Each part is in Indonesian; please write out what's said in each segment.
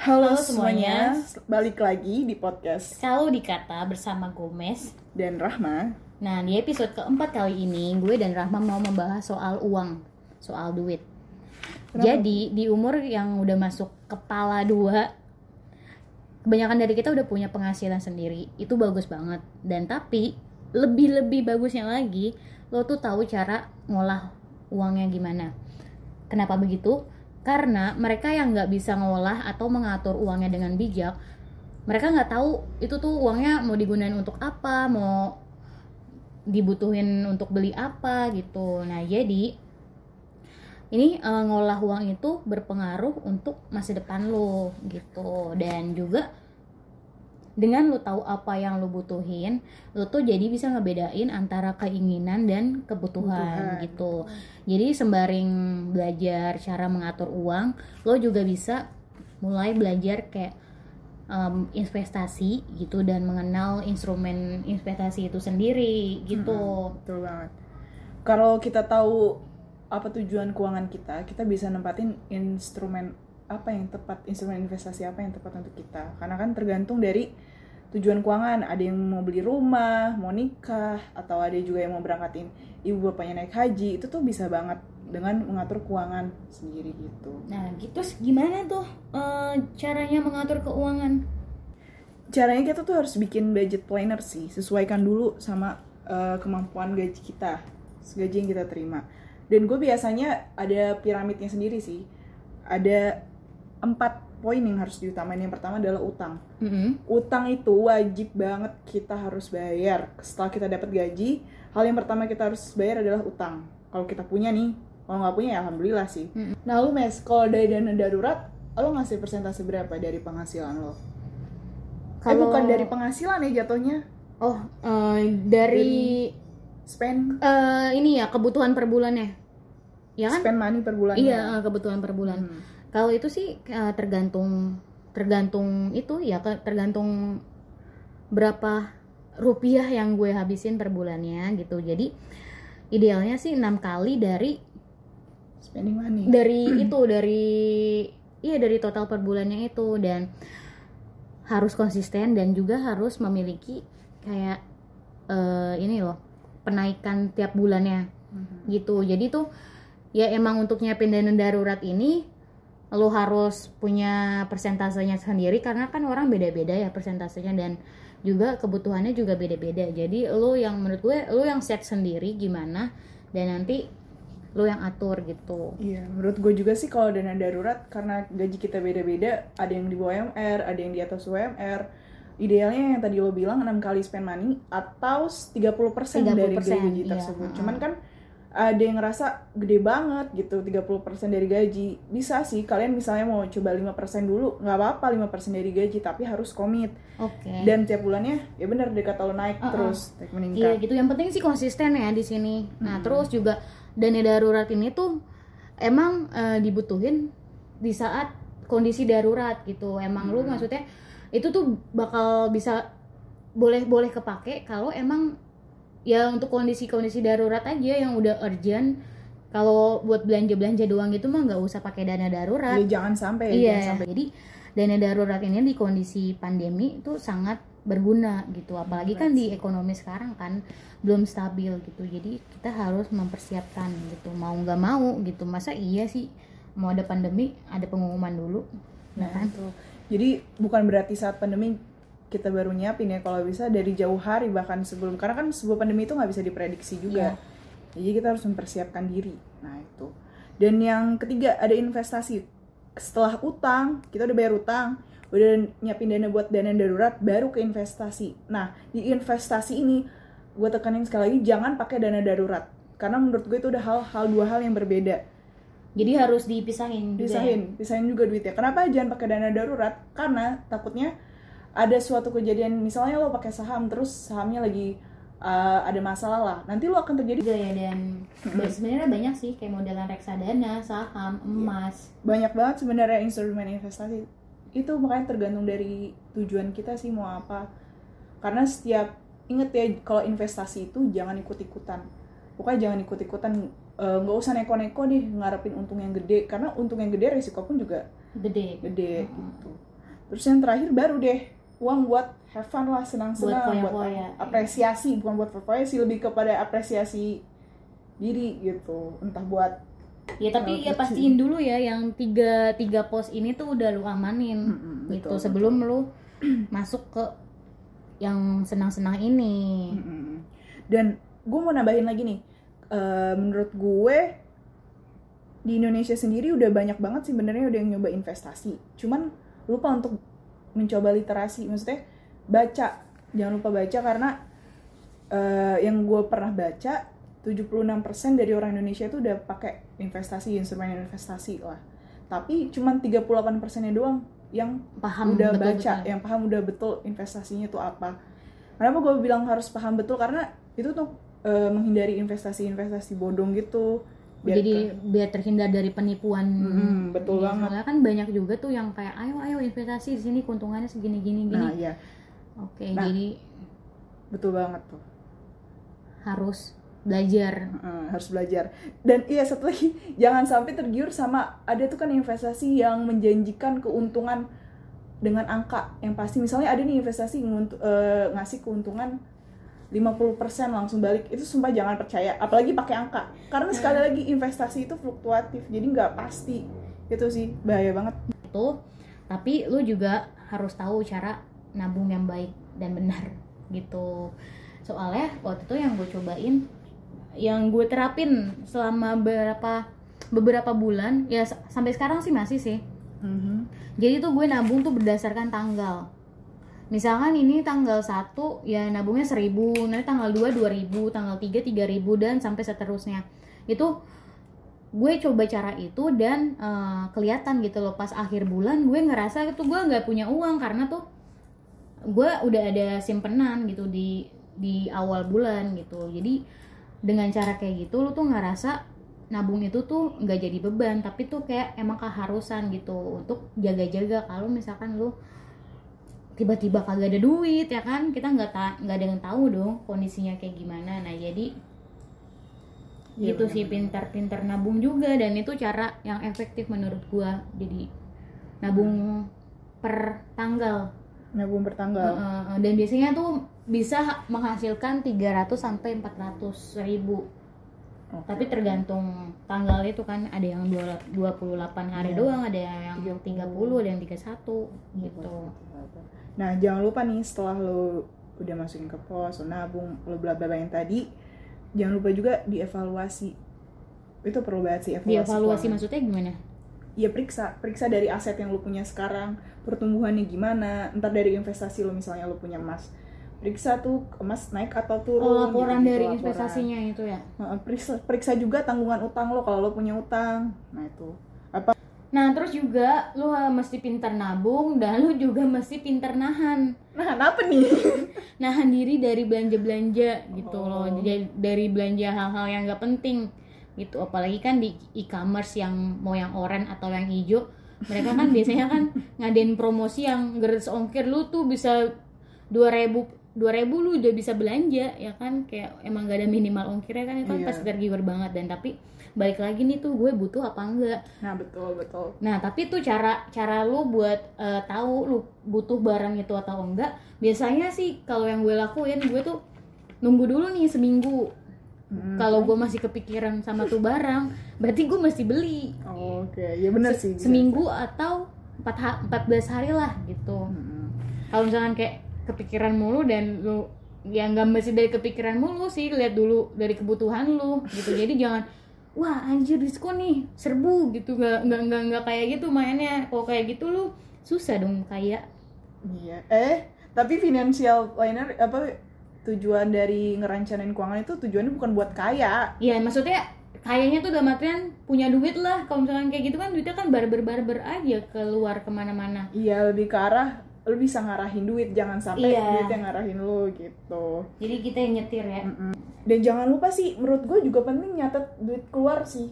Halo, Halo semuanya. semuanya. balik lagi di podcast Selalu dikata bersama Gomez. dan Rahma. Nah, di episode keempat kali ini, gue dan Rahma mau membahas soal uang, soal duit. Kenapa? Jadi, di umur yang udah masuk kepala dua, kebanyakan dari kita udah punya penghasilan sendiri. Itu bagus banget. Dan tapi, lebih-lebih bagusnya lagi, lo tuh tahu cara ngolah uangnya gimana. Kenapa begitu? Karena mereka yang nggak bisa ngolah atau mengatur uangnya dengan bijak, mereka nggak tahu itu tuh uangnya mau digunain untuk apa, mau dibutuhin untuk beli apa gitu. Nah jadi ini eh, ngolah uang itu berpengaruh untuk masa depan lo gitu dan juga dengan lo tahu apa yang lo butuhin, lo tuh jadi bisa ngebedain antara keinginan dan kebutuhan Kebutuhan. gitu. Jadi sembaring belajar cara mengatur uang, lo juga bisa mulai belajar kayak em, investasi gitu dan mengenal instrumen investasi itu sendiri gitu. Betul banget. Kalau kita tahu apa tujuan keuangan kita, kita bisa nempatin instrumen apa yang tepat, instrumen investasi apa yang tepat untuk kita. Karena kan tergantung dari tujuan keuangan. Ada yang mau beli rumah, mau nikah, atau ada juga yang mau berangkatin ibu bapaknya naik haji. Itu tuh bisa banget dengan mengatur keuangan sendiri gitu. Nah, gitu gimana tuh eh, caranya mengatur keuangan? caranya kita tuh harus bikin budget planner sih sesuaikan dulu sama uh, kemampuan gaji kita gaji yang kita terima dan gue biasanya ada piramidnya sendiri sih ada empat poin yang harus diutamain yang pertama adalah utang Mm-mm. utang itu wajib banget kita harus bayar setelah kita dapat gaji hal yang pertama kita harus bayar adalah utang kalau kita punya nih kalau nggak punya ya alhamdulillah sih Mm-mm. nah lu mes kalau dari dana darurat lo ngasih persentase berapa dari penghasilan lo Eh Kalau- bukan dari penghasilan ya jatuhnya Oh, eh, dari spend eh, ini ya kebutuhan per bulannya, ya kan? spend money per bulan Iya, eh, kebutuhan per bulan. Hmm. Kalau itu sih eh, tergantung tergantung itu ya tergantung berapa rupiah yang gue habisin per bulannya gitu. Jadi idealnya sih enam kali dari spending money dari itu dari iya dari total per bulannya itu dan harus konsisten dan juga harus memiliki kayak eh, ini loh penaikan tiap bulannya Mhm. gitu jadi tuh ya emang untuk nyiapin dana darurat ini lo harus punya persentasenya sendiri karena kan orang beda-beda ya persentasenya dan juga kebutuhannya juga beda-beda jadi lo yang menurut gue lo yang set sendiri gimana dan nanti lo yang atur gitu Iya, menurut gue juga sih kalau dana darurat karena gaji kita beda-beda, ada yang di bawah UMR, ada yang di atas UMR. Idealnya yang tadi lo bilang 6 kali spend money atau 30%, dari 30%, gaji iya, tersebut. Cuman kan ada yang ngerasa gede banget gitu 30% dari gaji. Bisa sih kalian misalnya mau coba 5% dulu, nggak apa-apa 5% dari gaji, tapi harus komit. oke Dan tiap bulannya ya benar dekat kalau naik Uh-uh. terus, naik Iya meningkat. gitu. Yang penting sih konsisten ya di sini. Nah terus juga dana darurat ini tuh emang eh, dibutuhin di saat kondisi darurat gitu. Emang lu maksudnya itu tuh bakal bisa boleh boleh kepake kalau emang ya untuk kondisi-kondisi darurat aja yang udah urgent. Kalau buat belanja-belanja doang gitu mah nggak usah pakai dana darurat. Ya, jangan sampai ya, Iya, jangan sampai jadi dana darurat ini di kondisi pandemi itu sangat berguna gitu. Apalagi kan di ekonomi sekarang kan belum stabil gitu. Jadi kita harus mempersiapkan gitu. Mau nggak mau gitu. Masa iya sih mau ada pandemi ada pengumuman dulu, ya Nah, kan? itu. Jadi bukan berarti saat pandemi kita baru nyiapin ya kalau bisa dari jauh hari bahkan sebelum karena kan sebuah pandemi itu nggak bisa diprediksi juga. Jadi kita harus mempersiapkan diri. Nah itu. Dan yang ketiga ada investasi. Setelah utang kita udah bayar utang, udah nyiapin dana buat dana darurat, baru ke investasi. Nah di investasi ini gue tekanin sekali lagi jangan pakai dana darurat karena menurut gue itu udah hal-hal dua hal yang berbeda Jadi harus dipisahin juga ya. pisahin pisahin juga duitnya kenapa jangan pakai dana darurat karena takutnya ada suatu kejadian misalnya lo pakai saham terus sahamnya lagi uh, ada masalah lah nanti lo akan terjadi. Ya dan sebenarnya banyak sih kayak modelan reksadana, saham, emas. banyak banget sebenarnya instrumen investasi. Itu makanya tergantung dari tujuan kita sih mau apa. Karena setiap inget ya kalau investasi itu jangan ikut ikutan pokoknya jangan ikut ikutan nggak usah neko-neko deh ngarepin untung yang gede. Karena untung yang gede resiko pun juga Gede. gede gitu. Terus yang terakhir baru deh uang buat have fun lah senang-senang Buat buat, foya-foya. apresiasi bukan buat foya sih lebih kepada apresiasi diri gitu entah buat Ya tapi Kalau ya pastiin dulu ya yang tiga tiga pos ini tuh udah lu amanin Mm-mm, gitu betul, sebelum lu masuk ke yang senang-senang ini. Mm-mm. dan gue mau nambahin lagi nih Eh, menurut gue di Indonesia sendiri udah banyak banget sih sebenarnya udah yang nyoba investasi cuman lupa untuk mencoba literasi. Maksudnya baca. Jangan lupa baca karena eh, yang gue pernah baca 76% dari orang Indonesia itu udah pakai investasi instrumen investasi lah. Tapi cuman 38% nya doang yang Paham udah betul-betul. baca yang paham udah betul investasinya itu apa. Kenapa gue bilang harus paham betul? Karena itu tuh eh, menghindari investasi-investasi bodong gitu Biar Jadi ke- biar terhindar dari penipuan. Mm-mm, betul Iya, banget. Soalnya kan banyak juga tuh yang kayak ayo ayo investasi di sini keuntungannya segini gini gini. nah iya Oke, nah. jadi betul banget tuh harus belajar. Heeh, harus belajar dan iya satu lagi jangan sampai tergiur sama ada tuh kan investasi yang menjanjikan keuntungan dengan angka yang pasti misalnya ada nih investasi eh, ngasih keuntungan 50% langsung balik itu sumpah jangan percaya apalagi pakai angka. Karena sekali lagi investasi itu fluktuatif jadi nggak pasti. Itu sih bahaya banget. Itu tapi lu juga harus tahu cara nabung yang baik dan benar gitu. Soalnya waktu itu yang gue cobain yang gue terapin selama beberapa beberapa bulan ya sampai sekarang sih masih sih. Jadi tuh gue nabung tuh berdasarkan tanggal misalkan ini tanggal 1 ya nabungnya 1000 nanti tanggal 2 2000 tanggal 3 3000 dan sampai seterusnya. Itu gue coba cara itu dan eh, kelihatan gitu loh pas akhir bulan gue ngerasa itu gue nggak punya uang karena tuh gue udah ada simpenan gitu di di awal bulan gitu. Jadi dengan cara kayak gitu lu tuh ngerasa nabung itu tuh nggak jadi beban tapi tuh kayak emang keharusan gitu untuk jaga-jaga. Kalau misalkan lu tiba-tiba kagak ada duit ya kan? Kita nggak ta- nggak ada yang tahu dong kondisinya kayak gimana. Nah jadi Iya, gitu sih pintar-pintar nabung juga. Dan itu cara yang efektif menurut gua. Jadi nabung per tanggal. Nabung bertanggal Heeh, dan biasanya tuh bisa menghasilkan 300 sampai 400 ribu. Oke. tapi tergantung tanggal itu kan. Ada yang dua- 28 hari Iya. doang ada yang 30. 30 ada yang 31 gitu Nah, jangan lupa nih setelah lo udah masukin ke pos, lo nabung, lo bla bla bla yang tadi, jangan lupa juga dievaluasi. Itu perlu banget sih evaluasi. dievaluasi keuangan. maksudnya gimana Iya periksa, periksa dari aset yang lo punya sekarang, pertumbuhannya gimana, entar dari investasi lo misalnya lo punya emas. Periksa tuh emas naik atau turun. oh, laporan gitu, dari laporan. investasinya itu ya Periksa, periksa juga tanggungan utang lo kalau lo punya utang. Nah itu. Apa? Nah terus juga lu uh, mesti pintar nabung dan lu juga mesti pintar nahan Nah, apa nih? nahan diri dari belanja-belanja gitu Oh. loh dari belanja hal-hal yang gak penting gitu apalagi kan di e-commerce yang mau yang oranye atau yang hijau mereka kan biasanya kan ngadain promosi yang gratis ongkir lu tuh bisa 2000 2000 lu udah bisa belanja ya kan kayak emang gak ada minimal ongkirnya kan itu kan Iya. pasti tergiur banget dan tapi balik lagi nih tuh gue butuh apa enggak Nah betul betul. Nah, tapi tuh cara cara lu buat eh, tahu lu butuh barang itu atau enggak, biasanya sih kalau yang gue lakuin gue tuh nunggu dulu nih seminggu. Mm. Kalau gue masih kepikiran sama tuh barang, berarti gue mesti beli. Oke, ya benar Se- sih. bisa. seminggu atau 4 ha- 14 hari lah gitu. Mm-mm. Kalau misalkan kayak kepikiran mulu dan lu ya nggak mesti dari kepikiran mulu sih, lihat dulu dari kebutuhan lu gitu. Jadi jangan wah anjir diskon nih serbu gitu nggak nggak nggak nggak kayak gitu mainnya kalau kayak gitu lu susah dong kayak Iya. Eh, tapi financial planner apa tujuan dari ngerancanain keuangan itu tujuannya bukan buat kaya. ya maksudnya kayaknya tuh dalam artian punya duit lah kalau misalkan kayak gitu kan duitnya kan barber barber aja keluar ke mana-mana Iya, lebih ke arah lu bisa ngarahin duit, jangan sampai Iya. duit yang ngarahin lu gitu. jadi kita yang nyetir ya Dan jangan lupa sih, menurut gue juga penting nyatet duit keluar sih.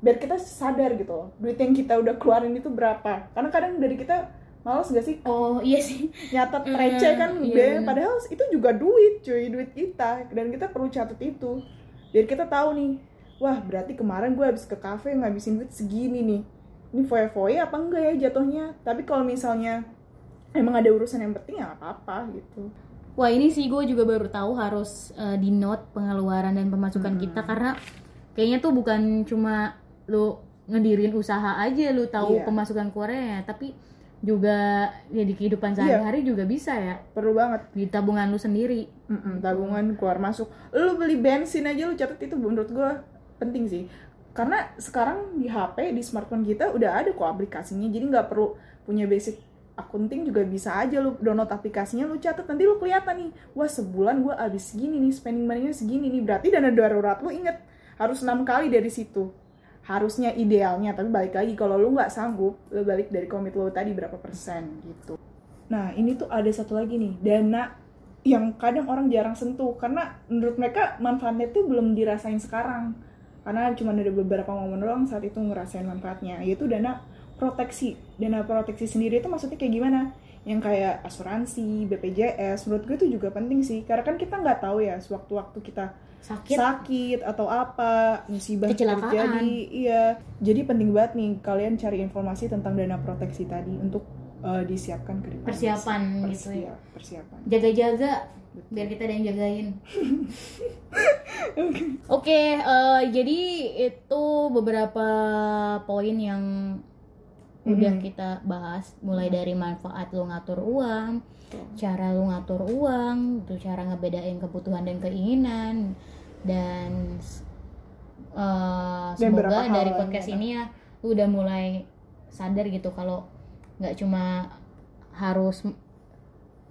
Biar kita sadar gitu loh, duit yang kita udah keluarin itu berapa. Karena kadang dari kita males gak sih oh iya sih nyatet receh kan iya bener. padahal itu juga duit cuy duit kita dan kita perlu catat itu biar kita tahu nih wah berarti kemarin gue habis ke kafe ngabisin duit segini nih ini foya-foya apa enggak ya jatuhnya tapi kalau misalnya emang ada urusan yang penting ya apa-apa gitu Wah ini sih gue juga baru tahu harus eh, di note pengeluaran dan pemasukan Hmm. kita karena kayaknya tuh bukan cuma lu ngedirin usaha aja lu tahu Iya. pemasukan keluarnya tapi juga ya di kehidupan sehari-hari juga bisa ya perlu banget di tabungan lu sendiri. Mm-mm, tabungan keluar masuk lu beli bensin aja lu catat itu menurut gue penting sih karena sekarang di HP di smartphone kita udah ada kok aplikasinya jadi nggak perlu punya basic akunting juga bisa aja lu download aplikasinya lu catat nanti lu kelihatan nih wah sebulan gue habis segini nih spending money-nya segini nih. Berarti dana darurat lu inget harus enam kali dari situ. Harusnya idealnya tapi balik lagi kalau lu nggak sanggup lu balik dari komit lu tadi berapa persen gitu. Nah ini tuh ada satu lagi nih dana yang kadang orang jarang sentuh karena menurut mereka manfaatnya tuh belum dirasain sekarang. Karena cuma ada beberapa momen doang saat itu ngerasain manfaatnya yaitu dana proteksi dana proteksi sendiri itu maksudnya kayak gimana yang kayak asuransi BPJS menurut gue itu juga penting sih karena kan kita nggak tahu ya sewaktu-waktu kita Sakit. sakit atau apa musibah Kecelakaan. terjadi iya jadi penting banget nih kalian cari informasi tentang dana proteksi tadi untuk eh, disiapkan ke depan Persiapan gitu ya. Persiap- persiapan Jaga-jaga biar kita ada yang jagain. Oke, eh, jadi itu beberapa poin yang udah Mhm. kita bahas mulai dari manfaat lu ngatur uang, Betul. cara lu ngatur uang, tuh cara ngebedain kebutuhan dan keinginan dan eh, Dan semoga dari podcast ini ya lu udah mulai sadar gitu kalau nggak cuma harus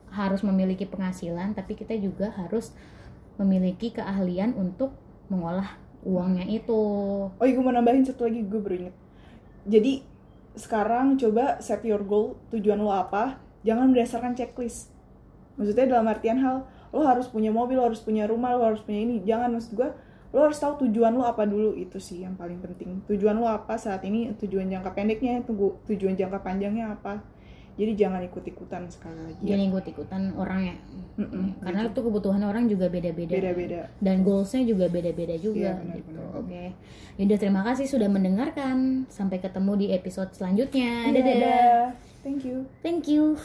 harus memiliki penghasilan tapi kita juga harus memiliki keahlian untuk mengolah uangnya itu Oh iya gue mau nambahin satu lagi gue baru inget Jadi sekarang coba set your goal tujuan lo apa Jangan berdasarkan checklist. Maksudnya dalam artian hal Lo harus punya mobil, lo harus punya rumah, lo harus punya ini. Jangan maksud gue Lo harus tahu tujuan lo apa dulu. Itu sih yang paling penting. Tujuan lo apa saat ini? Tujuan jangka pendeknya? Tunggu Tujuan jangka panjangnya apa Jadi jangan ikut-ikutan sekali lagi ya. jangan ikut ikutan orang ya. Mm-mm, karena itu kebutuhan orang juga beda-beda. Beda-beda. Dan goalsnya juga beda-beda juga Iya, benar, gitu. benar. oke. Yaudah terima kasih sudah mendengarkan. Sampai ketemu di episode selanjutnya. Iya, dadah dadah. Thank you. Thank you